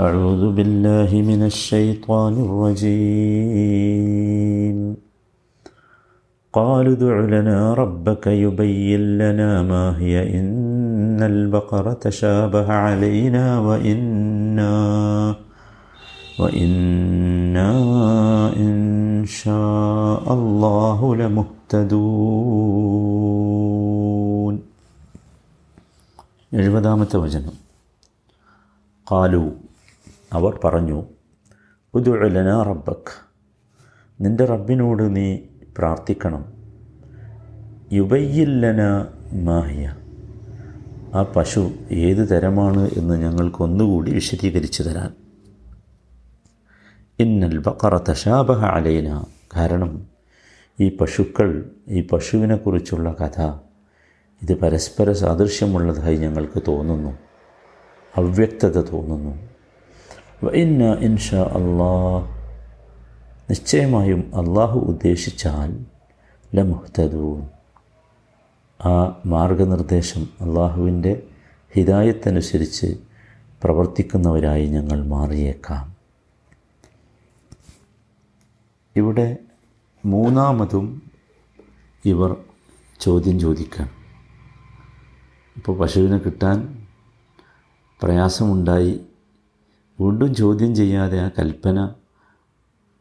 أعوذ بالله من الشيطان الرجيم قالوا ادع لنا ربك يبين لنا ما هي إن البقرة تشابه علينا وإنا وإنا إن شاء الله لمهتدون എഴുപതാമത്തെ വചനം കാലു അവർ പറഞ്ഞു ഉദുലന റബ്ബക്ക്. നിന്റെ റബ്ബിനോട് നീ പ്രാർത്ഥിക്കണം. യുബയ്യില്ലന മാഹിയ. ആ പശു ഏത് തരമാണ് എന്ന് ഞങ്ങൾക്കൊന്നുകൂടി വിശദീകരിച്ചു തരാൻ. ഇന്നൽ ബക്കറ തശാബഹ അലൈന. കാരണം ഈ പശുക്കൾ ഈ പശുവിനെക്കുറിച്ചുള്ള കഥ ഇത് പരസ്പര സാദൃശ്യമുള്ളതായി ഞങ്ങൾക്ക് തോന്നുന്നു. അവ്യക്തത തോന്നുന്നു. അള്ളാഹ് നിശ്ചയമായും അള്ളാഹു ഉദ്ദേശിച്ചാൽ ലമുഹ്തദൂൻ. ആ മാർഗനിർദ്ദേശം അള്ളാഹുവിന്റെ ഹിതായത്തനുസരിച്ച് പ്രവർത്തിക്കുന്നവരായി ഞങ്ങൾ മാറിയേക്കാം. ഇവിടെ മൂന്നാമതും ഇവർ ചോദ്യം ചോദിക്കാം ഇപ്പോൾ പശുവിനെ കിട്ടാൻ പ്രയാസമുണ്ടായി വീണ്ടും ചോദ്യം ചെയ്യാതെ ആ കൽപ്പന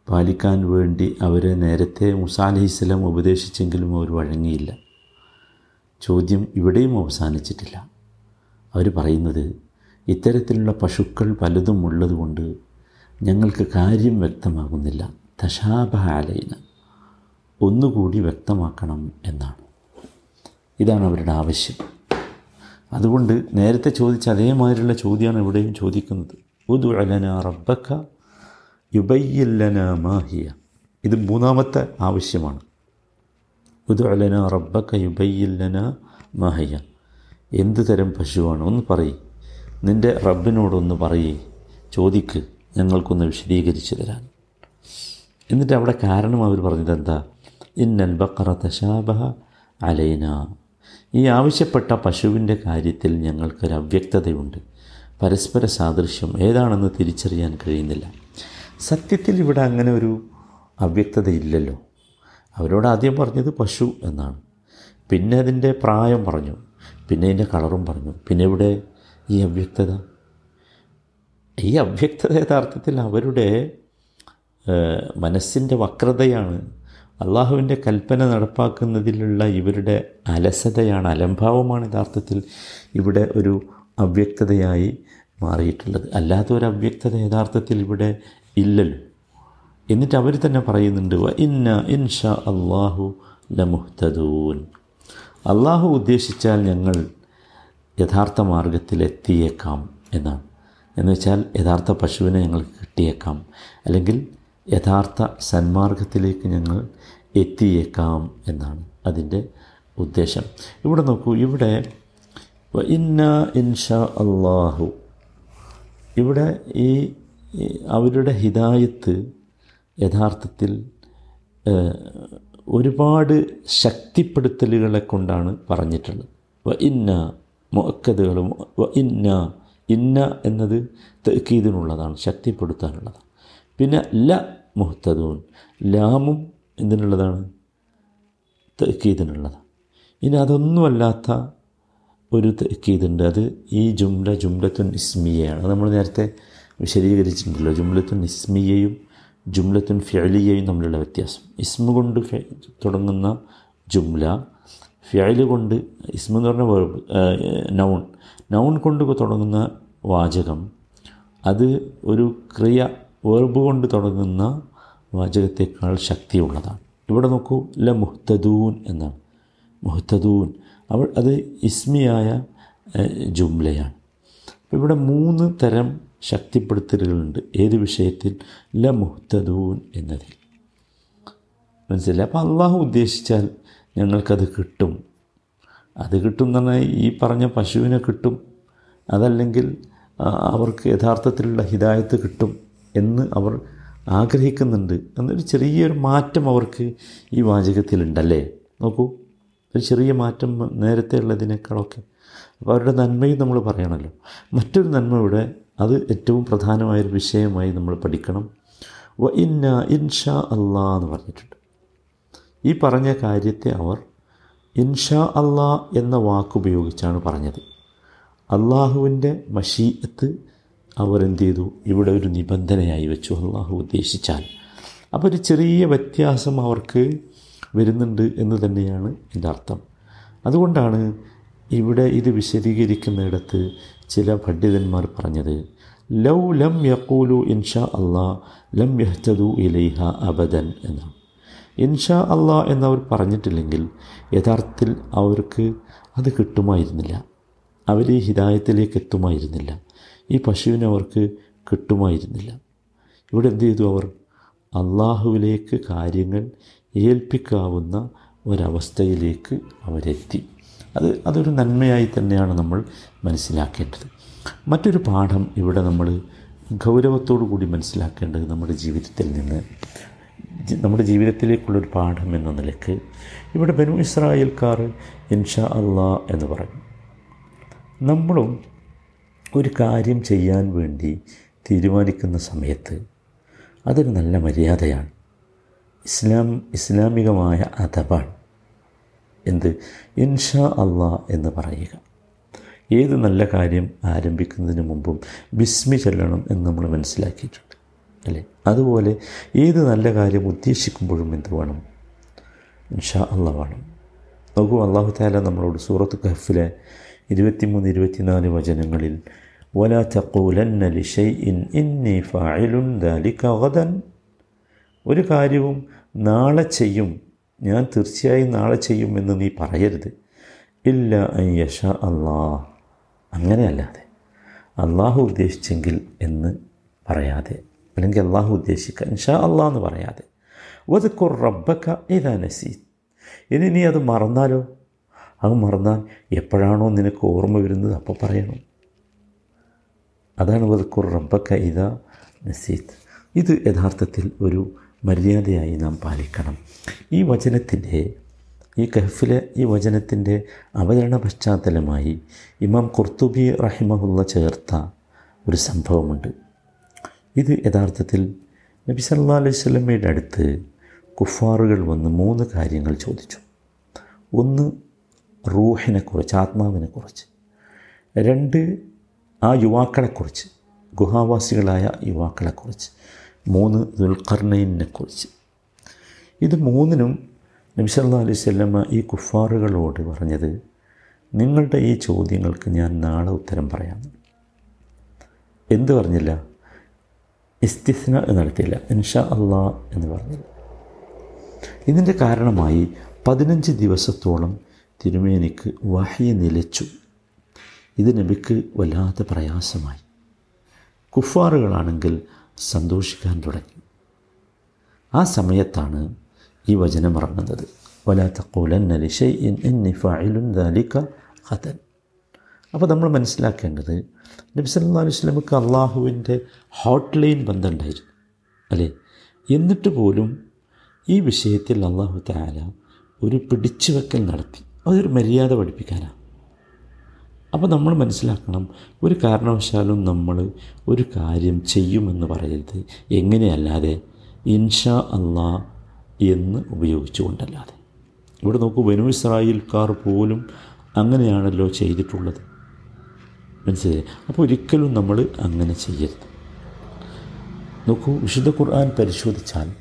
പാലിക്കാൻ വേണ്ടി അവരെ നേരത്തെ മുസാ അലഹിസ്ലാം ഉപദേശിച്ചെങ്കിലും അവർ വഴങ്ങിയില്ല. ചോദ്യം ഇവിടെയും അവസാനിച്ചിട്ടില്ല. അവർ പറയുന്നത് ഇത്തരത്തിലുള്ള പശുക്കൾ പലതും ഉള്ളതുകൊണ്ട് ഞങ്ങൾക്ക് കാര്യം വ്യക്തമാകുന്നില്ല. തശാബാലയിന ഒന്നുകൂടി വ്യക്തമാക്കണം എന്നാണ്. ഇതാണ് അവരുടെ ആവശ്യം. അതുകൊണ്ട് നേരത്തെ ചോദിച്ച അതേമാതിരിയുള്ള ചോദ്യമാണ് ഇവിടെയും ചോദിക്കുന്നത്. ഉദു അലന റബ്ബക്ക യുബയ്യല്ലന മാഹിയ. ഇത് മൂന്നാമത്തെ ആവശ്യമാണ്. ഉദു അലന റബ്ബക്ക യുബയ്യല്ലന മാഹിയ. എന്ത് തരം പശുവാണ്? ഒന്ന് പറയ്. നിന്റെ റബ്ബിനോടൊന്ന് പറയേ. ചോദിക്ക്. ഞങ്ങൾക്കൊന്ന് വിശദീകരിച്ച് തരാൻ. എന്നിട്ട് അവിടെ കാരണം അവർ പറഞ്ഞത് എന്താ ഇന്നൽ ബക്കറ തശാബഹ അലൈന. ഈ ആവശ്യപ്പെട്ട പശുവിന്റെ കാര്യത്തിൽ ഞങ്ങൾക്കൊരു അവ്യക്തതയുണ്ട് പരസ്പര സാദൃശ്യം ഏതാണെന്ന് തിരിച്ചറിയാൻ കഴിയുന്നില്ല. സത്യത്തിൽ ഇവിടെ അങ്ങനെ ഒരു അവ്യക്തതയില്ലല്ലോ. അവരോട് ആദ്യം പറഞ്ഞത് പശു എന്നാണ്. പിന്നെ അതിന്റെ പ്രായം പറഞ്ഞു. പിന്നെ അതിന്റെ കളറും പറഞ്ഞു. പിന്നെ ഇവിടെ ഈ അവ്യക്തത? ഈ അവ്യക്തത യഥാർത്ഥത്തിൽ അവരുടെ മനസ്സിന്റെ വക്രതയാണ്. അള്ളാഹുവിന്റെ കൽപ്പന നടപ്പാക്കുന്നതിലുള്ള ഇവരുടെ അലസതയാണ് അലംഭാവമാണ് യഥാർത്ഥത്തിൽ ഇവിടെ ഒരു അവ്യക്തതയായി മാറിയിട്ടുള്ളത്. അല്ലാത്ത ഒരു അവ്യക്തത യഥാർത്ഥത്തിൽ ഇവിടെ ഇല്ലല്ലോ. എന്നിട്ട് അവർ തന്നെ പറയുന്നുണ്ട് ഇന്ന ഇൻഷാ അള്ളാഹു ലമുഹ്തദൂൻ. അള്ളാഹു ഉദ്ദേശിച്ചാൽ ഞങ്ങൾ യഥാർത്ഥ മാർഗത്തിലെത്തിയേക്കാം എന്നാണ്. എന്ന് വെച്ചാൽ യഥാർത്ഥ പശുവിനെ ഞങ്ങൾ കിട്ടിയേക്കാം. അല്ലെങ്കിൽ യഥാർത്ഥ സന്മാർഗത്തിലേക്ക് ഞങ്ങൾ എത്തിയേക്കാം എന്നാണ് അതിന്റെ ഉദ്ദേശം. ഇവിടെ നോക്കൂ ഇവിടെ ഇന്ന ഇൻഷാ അള്ളാഹു ഇവിടെ ഈ അവരുടെ ഹിതായത്ത് യഥാർത്ഥത്തിൽ ഒരുപാട് ശക്തിപ്പെടുത്തലുകളെ കൊണ്ടാണ് പറഞ്ഞിട്ടുള്ളത്. വ ഇന്ന മുക്കതുകളും വ ഇന്ന ഇന്ന എന്നത് തെക്കീതിനുള്ളതാണ് ശക്തിപ്പെടുത്താനുള്ളതാണ്. പിന്നെ ല മുഹ്തദൂൻ ലാമും എന്തിനുള്ളതാണ്? തെക്കീതിനുള്ളതാണ് ഇനി അതൊന്നുമല്ലാത്ത ഒരു തെക്കീതുണ്ട് അത് ഈ ജുംല ജുംലത്തുൻ ഇസ്മിയയാണ്. അത് നമ്മൾ നേരത്തെ വിശദീകരിച്ചിട്ടുണ്ടല്ലോ. ജുംലത്തുൻ ഇസ്മിയയും ജുംലത്തുൻ ഫിയലിയയും തമ്മിലുള്ള വ്യത്യാസം. ഇസ്മു കൊണ്ട് തുടങ്ങുന്ന ജുംല ഫിയൽ കൊണ്ട് ഇസ്മ എന്ന് പറഞ്ഞ വേർബ് നൗൺ നൗൺ കൊണ്ട് തുടങ്ങുന്ന വാചകം അത് ഒരു ക്രിയ വേർബ് കൊണ്ട് തുടങ്ങുന്ന വാചകത്തേക്കാൾ ശക്തിയുള്ളതാണ്. ഇവിടെ നോക്കൂ ല മുഹ്തദൂൻ എന്നാണ്. മുഹ്തദൂൻ അവൾ അത് ഇസ്മിയായ ജുംലയാണ്. അപ്പോൾ ഇവിടെ മൂന്ന് തരം ശക്തിപ്പെടുത്തലുകളുണ്ട്. ഏത് വിഷയത്തിൽ? ല മുഹ്തദൂൻ എന്നതിൽ. മനസ്സിലായി അപ്പോൾ അള്ളാഹു ഉദ്ദേശിച്ചാൽ ഞങ്ങൾക്കത് കിട്ടും. അത് കിട്ടും എന്ന് പറഞ്ഞാൽ ഈ പറഞ്ഞ പശുവിനെ കിട്ടും. അതല്ലെങ്കിൽ അവർക്ക് യഥാർത്ഥത്തിലുള്ള ഹിതായത്ത് കിട്ടും എന്ന് അവർ ആഗ്രഹിക്കുന്നുണ്ട്. എന്നൊരു ചെറിയൊരു മാറ്റം അവർക്ക് ഈ വാചകത്തിലുണ്ടല്ലേ? നോക്കൂ. ഒരു ചെറിയ മാറ്റം നേരത്തെ ഉള്ളതിനേക്കാളൊക്കെ. അപ്പോൾ അവരുടെ നന്മയും നമ്മൾ പറയണമല്ലോ മറ്റൊരു നന്മ ഇവിടെ അത് ഏറ്റവും പ്രധാനമായൊരു വിഷയമായി നമ്മൾ പഠിക്കണം. വ ഇന്ന ഇൻഷാ അള്ളാ എന്ന് പറഞ്ഞിട്ടുണ്ട്. ഈ പറഞ്ഞ കാര്യത്തെ അവർ ഇൻഷാ അള്ളാ എന്ന വാക്കുപയോഗിച്ചാണ് പറഞ്ഞത്. അള്ളാഹുവിന്റെ മഷീയത്ത് അവർ എന്ത് ചെയ്തു? ഇവിടെ ഒരു നിബന്ധനയായി വെച്ചു. അള്ളാഹു ഉദ്ദേശിച്ചാൽ. അപ്പോൾ ഒരു ചെറിയ വ്യത്യാസം അവർക്ക് വരുന്നുണ്ട് എന്ന് തന്നെയാണ് എന്റെ അർത്ഥം. അതുകൊണ്ടാണ് ഇവിടെ ഇത് വിശദീകരിക്കുന്നിടത്ത് ചില പണ്ഡിതന്മാർ പറഞ്ഞത് ലൗ ലം യക്കൂലു ഇൻഷാ അള്ളാ ലം യഹ്തദു ഇലൈഹ അബദൻ എന്നാണ്. ഇൻഷാ അള്ളാ എന്നവർ പറഞ്ഞിട്ടില്ലെങ്കിൽ യഥാർത്ഥത്തിൽ അവർക്ക് അത് കിട്ടുമായിരുന്നില്ല. അവർ ഈ ഹിതായത്തിലേക്ക് എത്തുമായിരുന്നില്ല. ഈ പശുവിനെ അവർക്ക് കിട്ടുമായിരുന്നില്ല. ഇവിടെ എന്ത് ചെയ്തു അവർ? അള്ളാഹുവിലേക്ക് കാര്യങ്ങൾ ഏൽപ്പിക്കാവുന്ന ഒരവസ്ഥയിലേക്ക് അവരെത്തി. അത് അതൊരു നന്മയായി തന്നെയാണ് നമ്മൾ മനസ്സിലാക്കേണ്ടത്. മറ്റൊരു പാഠം ഇവിടെ നമ്മൾ ഗൗരവത്തോടു കൂടി മനസ്സിലാക്കേണ്ടത് നമ്മുടെ ജീവിതത്തിൽ നിന്ന്. നമ്മുടെ ജീവിതത്തിലേക്കുള്ളൊരു പാഠം എന്ന നിലയ്ക്ക് ഇവിടെ ബനു ഇസ്രായേൽക്കാർ ഇൻഷാ അള്ളാ എന്ന് പറഞ്ഞു നമ്മളും ഒരു കാര്യം ചെയ്യാൻ വേണ്ടി തീരുമാനിക്കുന്ന സമയത്ത് അതൊരു നല്ല മര്യാദയാണ്. ഇസ്ലാം ഇസ്ലാമികമായ അഥവാണ് എന്ത്? ഇൻഷാ അള്ളാ എന്ന് പറയുക. ഏത് നല്ല കാര്യം ആരംഭിക്കുന്നതിന് മുമ്പും ബിസ്മി ചെല്ലണം എന്ന് നമ്മൾ മനസ്സിലാക്കിയിട്ടുണ്ട് അല്ലേ? അതുപോലെ ഏത് നല്ല കാര്യം ഉദ്ദേശിക്കുമ്പോഴും എന്ത് വേണം? ഇൻഷാ അള്ള വേണം. നോക്കൂ അള്ളാഹു താല നമ്മളോട് സൂറത്ത് കഹഫിലെ ഇരുപത്തിമൂന്ന് ഇരുപത്തിനാല് വചനങ്ങളിൽ ولا تقولن لشيء إني فاعل ذلك غدا ഒരു കാര്യവും നാളെ ചെയ്യും ഞാൻ തീർച്ചയായും നാളെ ചെയ്യുമെന്ന് നീ പറയരുത് ഇല്ല യഷ അള്ളാ അങ്ങനെയല്ലാതെ അള്ളാഹു ഉദ്ദേശിച്ചെങ്കിൽ എന്ന് പറയാതെ അല്ലെങ്കിൽ അള്ളാഹു ഉദ്ദേശിക്കുക ഇൻഷാ അള്ളാഹ് എന്ന് പറയാതെ വതുക്കുർ റബ്ബക്ക ഇതാ നസീത് ഇനി നീ അത് മറന്നാലോ അത് മറന്നാൽ എപ്പോഴാണോ നിനക്ക് ഓർമ്മ വരുന്നത് അപ്പോൾ പറയണം അതാണ് വതുക്കുർ റബ്ബക്ക ഇത നസീത്ത് ഇത് യഥാർത്ഥത്തിൽ ഒരു മര്യാദയായി നാം പാലിക്കണം. ഈ വചനത്തിന്റെ ഈ കഹഫിലെ ഈ വചനത്തിന്റെ അവതരണ പശ്ചാത്തലമായി ഇമാം കുർത്തുബി റഹിമഹുള്ള ചേർത്ത ഒരു സംഭവമുണ്ട്. ഇത് യഥാർത്ഥത്തിൽ നബി സല്ലാ അലൈഹി സ്വലമയുടെ അടുത്ത് കുഫാറുകൾ വന്ന് മൂന്ന് കാര്യങ്ങൾ ചോദിച്ചു. ഒന്ന് റൂഹിനെക്കുറിച്ച് ആത്മാവിനെക്കുറിച്ച്. രണ്ട് ആ യുവാക്കളെക്കുറിച്ച് ഗുഹാവാസികളായ യുവാക്കളെക്കുറിച്ച് മൂന്ന് ദുൽഖർണയിനെക്കുറിച്ച് ഇത് മൂന്നിനും നബി സല്ലാ അലൈഹി സ്വല്ലമ്മ ഈ കുഫാറുകളോട് പറഞ്ഞത് നിങ്ങളുടെ ഈ ചോദ്യങ്ങൾക്ക് ഞാൻ നാളെ ഉത്തരം പറയാം. എന്ത് പറഞ്ഞില്ല? ഇസ്തിസ്ന നടത്തിയില്ല. ഇൻഷാ അള്ളാ എന്ന് പറഞ്ഞില്ല ഇതിന്റെ കാരണമായി പതിനഞ്ച് ദിവസത്തോളം തിരുമേനിക്ക് വഹി നിലച്ചു. ഇത് നബിക്ക് വല്ലാത്ത പ്രയാസമായി. കുഫാറുകളാണെങ്കിൽ സന്തോഷിക്കാൻ തുടങ്ങി. ആ സമയത്താണ് ഈ വചനം ഇറങ്ങുന്നത്. വലാത്ത ഹതൻ അപ്പോൾ നമ്മൾ മനസ്സിലാക്കേണ്ടത് നബി സല്ലാ അലൈഹി സ്വലമക്ക് അള്ളാഹുവിന്റെ ഹോട്ട് ലൈൻ ബന്ധമുണ്ടായിരുന്നു അല്ലേ? എന്നിട്ട് പോലും ഈ വിഷയത്തിൽ അള്ളാഹു താല ഒരു പിടിച്ചുവെക്കൽ നടത്തി. അതൊരു മര്യാദ പഠിപ്പിക്കാനാണ്. അപ്പോൾ നമ്മൾ മനസ്സിലാക്കണം ഒരു കാരണവശാലും നമ്മൾ ഒരു കാര്യം ചെയ്യുമെന്ന് പറയരുത്. എങ്ങനെയല്ലാതെ ഇൻഷാ അള്ളാ എന്ന് ഉപയോഗിച്ചുകൊണ്ടല്ലാതെ. ഇവിടെ നോക്കൂ ബനു ഇസ്രായേൽക്കാർ പോലും അങ്ങനെയാണല്ലോ ചെയ്തിട്ടുള്ളത്. മനസ്സിലായി? അപ്പോൾ ഒരിക്കലും നമ്മൾ അങ്ങനെ ചെയ്യരുത്. നോക്കൂ വിശുദ്ധ ഖുർആൻ പരിശോധിച്ചാൽ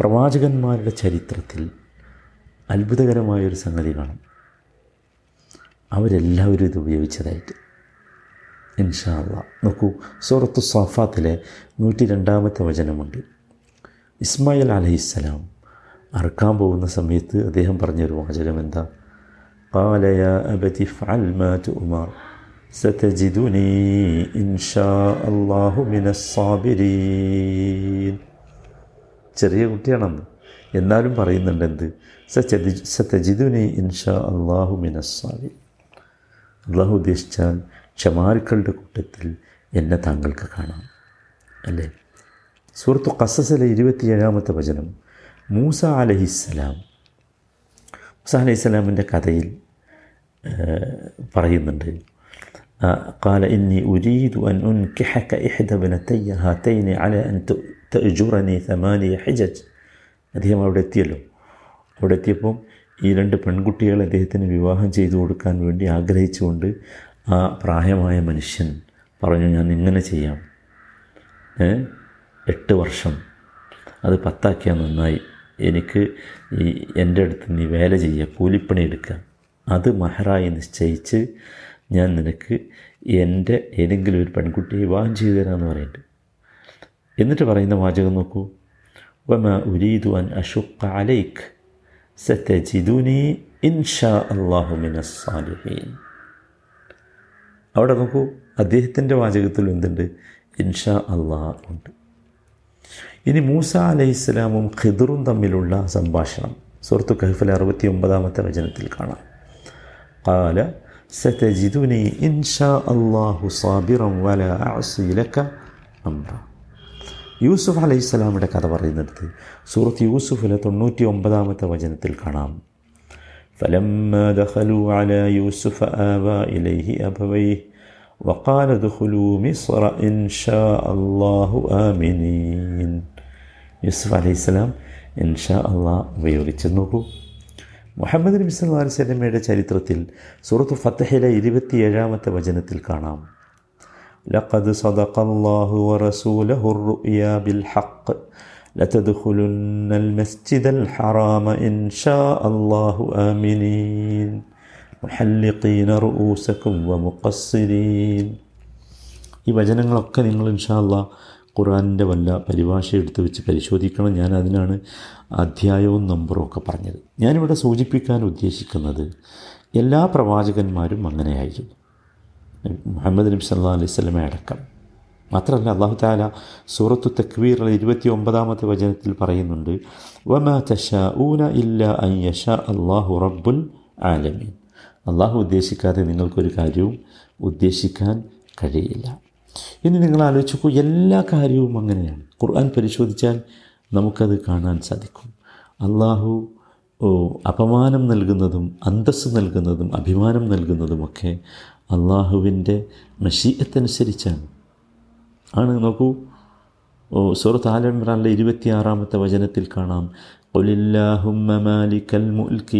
പ്രവാചകന്മാരുടെ ചരിത്രത്തിൽ അത്ഭുതകരമായൊരു സംഗതി കാണും. അവരെല്ലാവരും ഇത് ഉപയോഗിച്ചതായിട്ട്. ഇൻഷാള്ള നോക്കൂ സൂറത്തു സാഫാത്തിലെ നൂറ്റി രണ്ടാമത്തെ വചനമുണ്ട്. ഇസ്മായിൽ അലഹിസ്സലാം അറക്കാൻ പോകുന്ന സമയത്ത് അദ്ദേഹം പറഞ്ഞൊരു വാചകം എന്താ? പാലയ അബതി സതജിദുനി ഇൻഷാ അള്ളാഹു ചെറിയ കുട്ടിയാണെന്ന്. എന്നാലും പറയുന്നുണ്ട് എന്ത് സതജിദുനി ഇൻഷാ അള്ളാഹു മിനസ്സാബിൻ അള്ളാഹു ഉദ്ദേശിച്ചാൽ ക്ഷമാരുക്കളുടെ കൂട്ടത്തിൽ എന്നെ താങ്കൾക്ക് കാണാം അല്ലേ സുഹൃത്തു കസസിലെ ഇരുപത്തിയേഴാമത്തെ വചനം മൂസ അലഹിസ്സലാം മൂസ അലഹിസ്സലാമിൻ്റെ കഥയിൽ പറയുന്നുണ്ട് قال إني أريد أن أنكحك إحدى ابنتي هاتين على أن تأجرني ثمانية حجج അദ്ദേഹം അവിടെ എത്തിയല്ലോ അവിടെ എത്തിയപ്പം ഈ രണ്ട് പെൺകുട്ടികളെ അദ്ദേഹത്തിന് വിവാഹം ചെയ്തു കൊടുക്കാൻ വേണ്ടി ആഗ്രഹിച്ചുകൊണ്ട് ആ പ്രായമായ മനുഷ്യൻ പറഞ്ഞു ഞാൻ ഇങ്ങനെ ചെയ്യാം. എട്ട് വർഷം. അത് പത്താക്കിയാൽ നന്നായി. എനിക്ക് ഈ എന്റെ അടുത്ത് നീ വേല ചെയ്യുക കൂലിപ്പണി എടുക്കുക. അത് മഹറായി നിശ്ചയിച്ച് ഞാൻ നിനക്ക് എന്റെ ഏതെങ്കിലും ഒരു പെൺകുട്ടിയെ വിവാഹം ചെയ്തു തരാമെന്ന് പറയുന്നുണ്ട്. എന്നിട്ട് പറയുന്ന വാചകം നോക്കൂ. വമ ഉരീദു അൻ സത്തജിദുനി ഇൻഷാ അള്ളാഹു മിനസ്സാലിഹീൻ അവിടെ നോക്കൂ അദ്ദേഹത്തിൻ്റെ വാചകത്തിൽ എന്തുണ്ട് ഇൻഷാ അള്ളാഹ് ഉണ്ട് ഇനി മൂസ അലൈഹിസ്സലാമും ഖിദറും തമ്മിലുള്ള സംഭാഷണം സുഹൃത്തു കഹഫിൽ അറുപത്തി ഒമ്പതാമത്തെ വചനത്തിൽ കാണാം قال ستجدني إن شاء الله صابرا ولا أعصي لك أمرا യൂസുഫ് അലൈഹിസ്സലാമിൻ്റെ കഥ പറയുന്നിടത്ത് സൂറത്ത് യൂസുഫിലെ തൊണ്ണൂറ്റി ഒമ്പതാമത്തെ വചനത്തിൽ കാണാം فلما دخلوا على يوسف آوى إليه أبويه وقال ادخلوا مصر إن شاء الله آمنين യൂസുഫ് അലൈഹിസ്സലാം ഇൻഷാ അള്ളാഹ് ഉപയോഗിച്ചു നോക്കൂ മുഹമ്മദ് നബി സല്ലല്ലാഹു അലൈഹി വസല്ലമയുടെ ചരിത്രത്തിൽ സൂറത്ത് ഫത്തഹിലെ ഇരുപത്തിയേഴാമത്തെ വചനത്തിൽ കാണാം لقد صدق الله ورسوله الرؤيا بالحق لتدخلن المسجد الحرام إن شاء الله آمنين محلقين رؤوسكم ومقصرين ഈ വചനങ്ങളൊക്കെ നിങ്ങൾ ഇൻഷാല്ല ഖുറാനിൻ്റെ വല്ല പരിഭാഷ എടുത്ത് വെച്ച് പരിശോധിക്കണം ഞാൻ അതിനാണ് അധ്യായവും നമ്പറും ഒക്കെ പറഞ്ഞത് ഞാനിവിടെ സൂചിപ്പിക്കാൻ ഉദ്ദേശിക്കുന്നത് എല്ലാ പ്രവാചകന്മാരും അങ്ങനെയായിരുന്നു മുഹമ്മദ് നബി സല്ലാ അലൈഹി സ്വലമെ അടക്കം. മാത്രമല്ല അള്ളാഹു താല സൂറത്തു തക്വീറിലെ ഇരുപത്തി ഒമ്പതാമത്തെ വചനത്തിൽ പറയുന്നുണ്ട് വമാ അള്ളാഹു റബ്ബുൽ ആലമീൻ. അള്ളാഹു ഉദ്ദേശിക്കാതെ നിങ്ങൾക്കൊരു കാര്യവും ഉദ്ദേശിക്കാൻ കഴിയില്ല. ഇനി നിങ്ങൾ ആലോചിച്ചു എല്ലാ കാര്യവും അങ്ങനെയാണ്. ഖുർആൻ പരിശോധിച്ചാൽ നമുക്കത് കാണാൻ സാധിക്കും. അള്ളാഹു അപമാനം നൽകുന്നതും അന്തസ്സ് നൽകുന്നതും അഭിമാനം നൽകുന്നതുമൊക്കെ അള്ളാഹുവിൻ്റെ മഷീയത്തനുസരിച്ചാണ് ആണ് നോക്കൂ ഓ സൂറത്ത് ആൽ ഇമ്രാനിലെ ഇരുപത്തിയാറാമത്തെ വചനത്തിൽ കാണാം قُلِلَّهُمَّ مَالِكَ الْمُلْكِ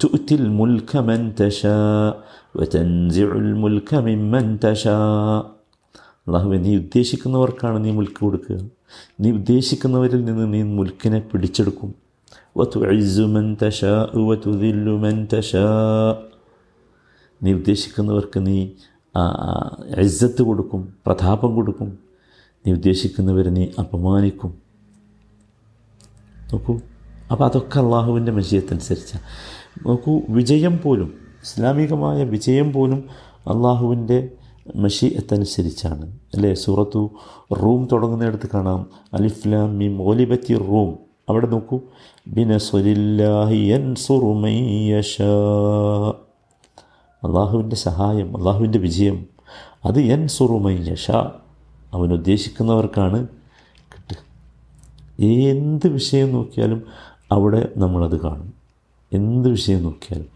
تُؤْتِي الْمُلْكَ مَنْ تَشَاءُ وَتَنْزِعُ الْمُلْكَ مِمَّنْ تَشَاءُ അള്ളാഹുവെ നീ ഉദ്ദേശിക്കുന്നവർക്കാണ് നീ മുൽക്ക് കൊടുക്കുക നീ ഉദ്ദേശിക്കുന്നവരിൽ നിന്ന് നീ മുൽക്കിനെ പിടിച്ചെടുക്കും وَتُعِزُّ مَنْ تَشَاءُ وَتُذِلُّ مَنْ تَشَاءُ നീ ഉദ്ദേശിക്കുന്നവർക്ക് നീ ഇജ്ജത്ത് കൊടുക്കും പ്രതാപം കൊടുക്കും. നീ ഉദ്ദേശിക്കുന്നവരെ നീ അപമാനിക്കും. നോക്കൂ അപ്പോൾ അതൊക്കെ അള്ളാഹുവിന്റെ മജീയത്തനുസരിച്ചാണ് നോക്കൂ വിജയം പോലും ഇസ്ലാമികമായ വിജയം പോലും അള്ളാഹുവിന്റെ മഷീയത്തനുസരിച്ചാണ് അല്ലേ? സൂറത്തു റൂം തുടങ്ങുന്നിടത്ത് കാണാം. അലിഫ്ലാം മീം ഓലിബത്തി റൂം. അവിടെ നോക്കൂ ബിനസുലില്ലാഹി യൻസുറുമയ്യഷാ അള്ളാഹുവിന്റെ സഹായം അള്ളാഹുവിന്റെ വിജയം അത് എൻ സുറുമൈ യഷ അവൻ ഉദ്ദേശിക്കുന്നവർക്കാണ് കിട്ടുക. എന്ത് വിഷയം നോക്കിയാലും അവിടെ നമ്മളത് കാണും. എന്ത് വിഷയം നോക്കിയാലും.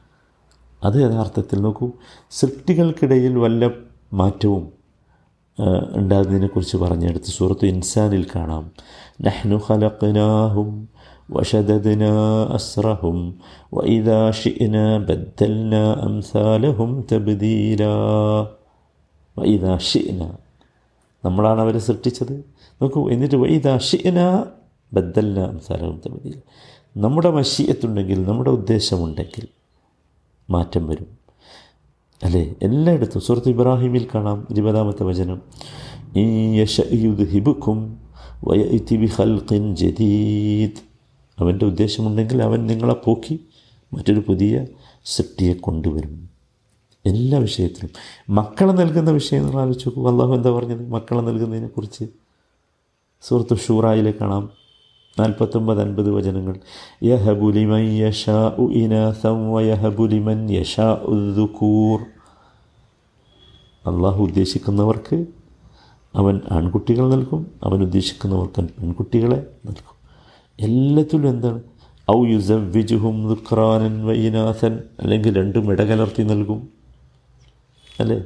അത് യഥാർത്ഥത്തിൽ നോക്കൂ സൃഷ്ടികൾക്കിടയിൽ വല്ല മാറ്റവും ഉണ്ടാകുന്നതിനെക്കുറിച്ച് പറഞ്ഞെടുത്ത് സൂറത്ത് ഇൻസാനിൽ കാണാം. നഹ്നു ഖലഖ്നാഹും وشددنا أسرهم وإذا شئنا بدلنا أمثالهم تبديلا وإذا شئنا നമ്മളാണ് അവരെ സൃഷ്ടിച്ചത് നോക്കൂ എന്നിട്ട് വൈദാ ഷിന ബദ്ദല്ല അംസാലഹും തബദീൽ നമ്മുടെ മഷീയത്തുണ്ടെങ്കിൽ നമ്മുടെ ഉദ്ദേശമുണ്ടെങ്കിൽ മാറ്റം വരും അല്ലേ എല്ലായിടത്തും സുഹൃത്ത് ഇബ്രാഹിമിൽ കാണാം ഇരുപതാമത്തെ വചനം ഈ ഹിബുക്കും വയത്തി ബി ഹൽഖിൻ ജദീദ് അവന്റെ ഉദ്ദേശമുണ്ടെങ്കിൽ അവൻ നിങ്ങളെ പോക്കി മറ്റൊരു പുതിയ സൃഷ്ടിയെ കൊണ്ടുവരും. എല്ലാ വിഷയത്തിലും. മക്കളെ നൽകുന്ന വിഷയം നിങ്ങൾ ആലോചിച്ച് നോക്കും. അള്ളാഹു എന്താ പറഞ്ഞത്? മക്കളെ നൽകുന്നതിനെക്കുറിച്ച് സുഹൃത്തു ഷൂറായിലെ കാണാം. നാൽപ്പത്തൊമ്പത് അൻപത് വചനങ്ങൾ. യഹബുലിമൻ യഷാ ഉ ഇനാസം യഷാ ഉദ്ദുക്കൂർ അള്ളാഹു ഉദ്ദേശിക്കുന്നവർക്ക് അവൻ ആൺകുട്ടികൾ നൽകും അവൻ ഉദ്ദേശിക്കുന്നവർക്ക് പെൺകുട്ടികളെ നൽകും. എല്ലാത്തിലും എന്താണ്? ഔ യുസവിജുഹും ദുഃഖറാനൻ വൈനാഥൻ അല്ലെങ്കിൽ രണ്ടും ഇടകലർത്തി നൽകും. അല്ലേ?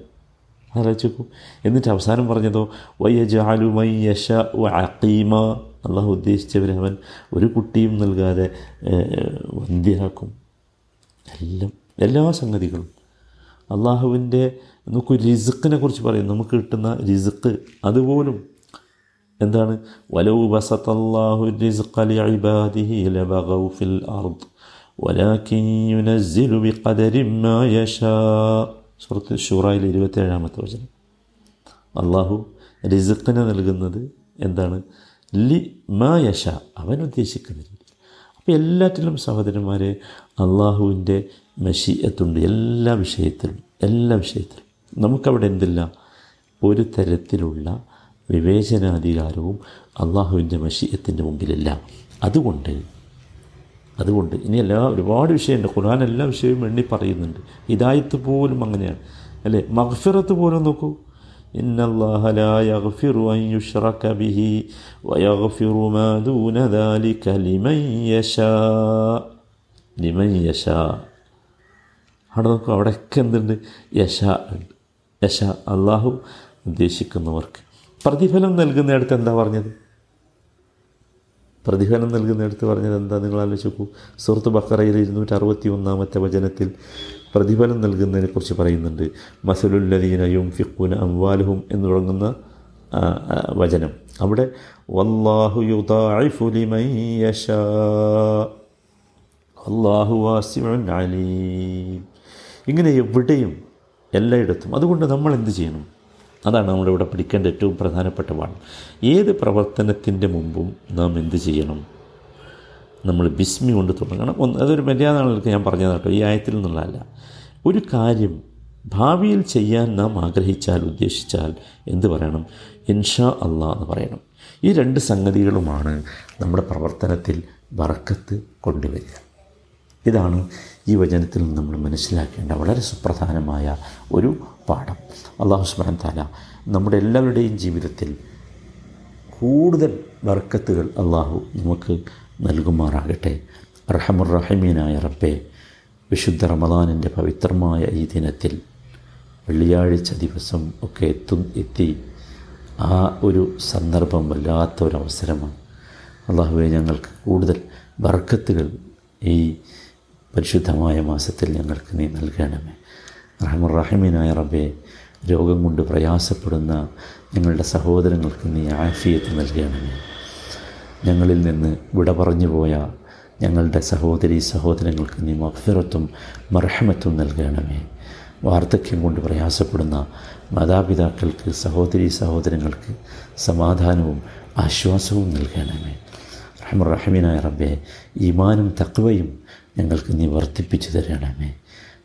ആലോചിക്കൂ എന്നിട്ട് അവസാനം പറഞ്ഞതോ വയ്യജാലുമയ്യഷ അക്കീമ അള്ളാഹു ഉദ്ദേശിച്ചവരെ അവൻ ഒരു കുട്ടിയും നൽകാതെ വന്ധ്യരാക്കും. എല്ലാം എല്ലാ സംഗതികളും. അള്ളാഹുവിന്റെ നമുക്ക് റിസുക്കിനെ കുറിച്ച് പറയും. നമുക്ക് കിട്ടുന്ന റിസുക്ക് അതുപോലും എന്താണ് വലവ് ബസത്തല്ലാഹു റിസ്ഖലി ഇബാദിഹി ലബഗൗ ഫിൽ അർദ് ولكن ينزل بقدر ما يشاء സുഹൃത്ത് ഷൂറായിൽ ഇരുപത്തേഴാമത്തെ വചനം അള്ളാഹു റിസുക്കിനെ നൽകുന്നത് എന്താണ് ലി മാ യഷ അവൻ ഉദ്ദേശിക്കുന്ന രീതി അപ്പോൾ എല്ലാറ്റിലും സഹോദരന്മാരെ അള്ളാഹുവിൻ്റെ മഷീയത്തുണ്ട് എല്ലാ വിഷയത്തിലും എല്ലാ വിഷയത്തിലും നമുക്കവിടെ എന്തില്ല ഒരു തരത്തിലുള്ള വിവേചനാധികാരവും അള്ളാഹുവിൻ്റെ മഷീയത്തിൻ്റെ മുമ്പിലില്ല അതുകൊണ്ട് അതുകൊണ്ട് ഇനി എല്ലാ ഒരുപാട് വിഷയമുണ്ട് ഖുർആൻ എല്ലാ വിഷയവും എണ്ണി പറയുന്നുണ്ട് ഹിദായത്ത് പോലും അങ്ങനെയാണ് അല്ലേ മഗ്ഫിറത്ത് പോലും നോക്കൂ إن الله لا يغفر أن يشرك به ويغفر ما دون ذلك لمن يشاء لمن يشاء അവിടെ നോക്കൂ അവിടെയൊക്കെ എന്തുണ്ട് യശ ഉണ്ട് യശ അള്ളാഹു ഉദ്ദേശിക്കുന്നവർക്ക് പ്രതിഫലം നൽകുന്നിടത്ത് എന്താ പറഞ്ഞത്? പ്രതിഫലം നൽകുന്നിടത്ത് പറഞ്ഞത് എന്താ? നിങ്ങൾ ആലോചിക്കൂ സുഹൃത്ത് ബക്കറയിൽ ഇരുന്നൂറ്റി അറുപത്തി ഒന്നാമത്തെ വചനത്തിൽ പ്രതിഫലം നൽകുന്നതിനെക്കുറിച്ച് പറയുന്നുണ്ട്. മസലുല്ലദീനയും ഫിഖുന അംവാലുഹും എന്ന് തുടങ്ങുന്ന വചനം. അവിടെ വല്ലാഹു അലീം. ഇങ്ങനെ എവിടെയും എല്ലായിടത്തും. അതുകൊണ്ട് നമ്മൾ എന്ത് ചെയ്യണം? അതാണ് നമ്മളിവിടെ പഠിക്കേണ്ട ഏറ്റവും പ്രധാനപ്പെട്ട പാഠം ഏത് പ്രവർത്തനത്തിന്റെ മുമ്പും നാം എന്ത് ചെയ്യണം? നമ്മൾ ബിസ്മി കൊണ്ട് തുടങ്ങണം. ഒന്ന് അതൊരു മര്യാദകൾക്ക് ഞാൻ പറഞ്ഞത് കേട്ടോ ഈ ആയത്തിൽ നിന്നുള്ളതല്ല. ഒരു കാര്യം ഭാവിയിൽ ചെയ്യാൻ നാം ആഗ്രഹിച്ചാൽ ഉദ്ദേശിച്ചാൽ എന്ത് പറയണം? ഇൻഷാ അള്ളാ എന്ന് പറയണം. ഈ രണ്ട് സംഗതികളുമാണ് നമ്മുടെ പ്രവർത്തനത്തിൽ വറക്കത്ത് കൊണ്ടുവരിക. ഇതാണ് ഈ വചനത്തിൽ നമ്മൾ മനസ്സിലാക്കേണ്ട വളരെ സുപ്രധാനമായ ഒരു പാഠം. അള്ളാഹു സുബാൻ താല നമ്മുടെ എല്ലാവരുടെയും ജീവിതത്തിൽ കൂടുതൽ വർക്കത്തുകൾ അള്ളാഹു നമുക്ക് നൽകുമാറാകട്ടെ. റഹമുറഹിമീനായ റബ്ബെ വിശുദ്ധ റമദാനിന്റെ പവിത്രമായ ഈ ദിനത്തിൽ വെള്ളിയാഴ്ച ദിവസം ഒക്കെ എത്തും എത്തി ആ ഒരു സന്ദർഭം വല്ലാത്ത ഒരു അവസരമാണ്. അള്ളാഹുവെ ഞങ്ങൾക്ക് കൂടുതൽ വർക്കത്തുകൾ ഈ പരിശുദ്ധമായ മാസത്തിൽ ഞങ്ങൾക്ക് നീ നൽകണമേ. റഹമുറഹിമീനായ റബ്ബെ രോഗം കൊണ്ട് പ്രയാസപ്പെടുന്ന ഞങ്ങളുടെ സഹോദരങ്ങൾക്ക് നീ ആഫിയത്ത് നൽകണമേ. ഞങ്ങളിൽ നിന്ന് വിട പറഞ്ഞു പോയ ഞങ്ങളുടെ സഹോദരി സഹോദരങ്ങൾക്ക് നീ മഫിറത്തും മർഹമത്തും നൽകണമേ. വാർദ്ധക്യം കൊണ്ട് പ്രയാസപ്പെടുന്ന മാതാപിതാക്കൾക്ക് സഹോദരി സഹോദരങ്ങൾക്ക് സമാധാനവും ആശ്വാസവും നൽകണമേ. റഹമുറഹിമീനായ റബ്ബെ ഈമാനും തക്വയും ഞങ്ങൾക്ക് നീ വർദ്ധിപ്പിച്ചു തരണമേ.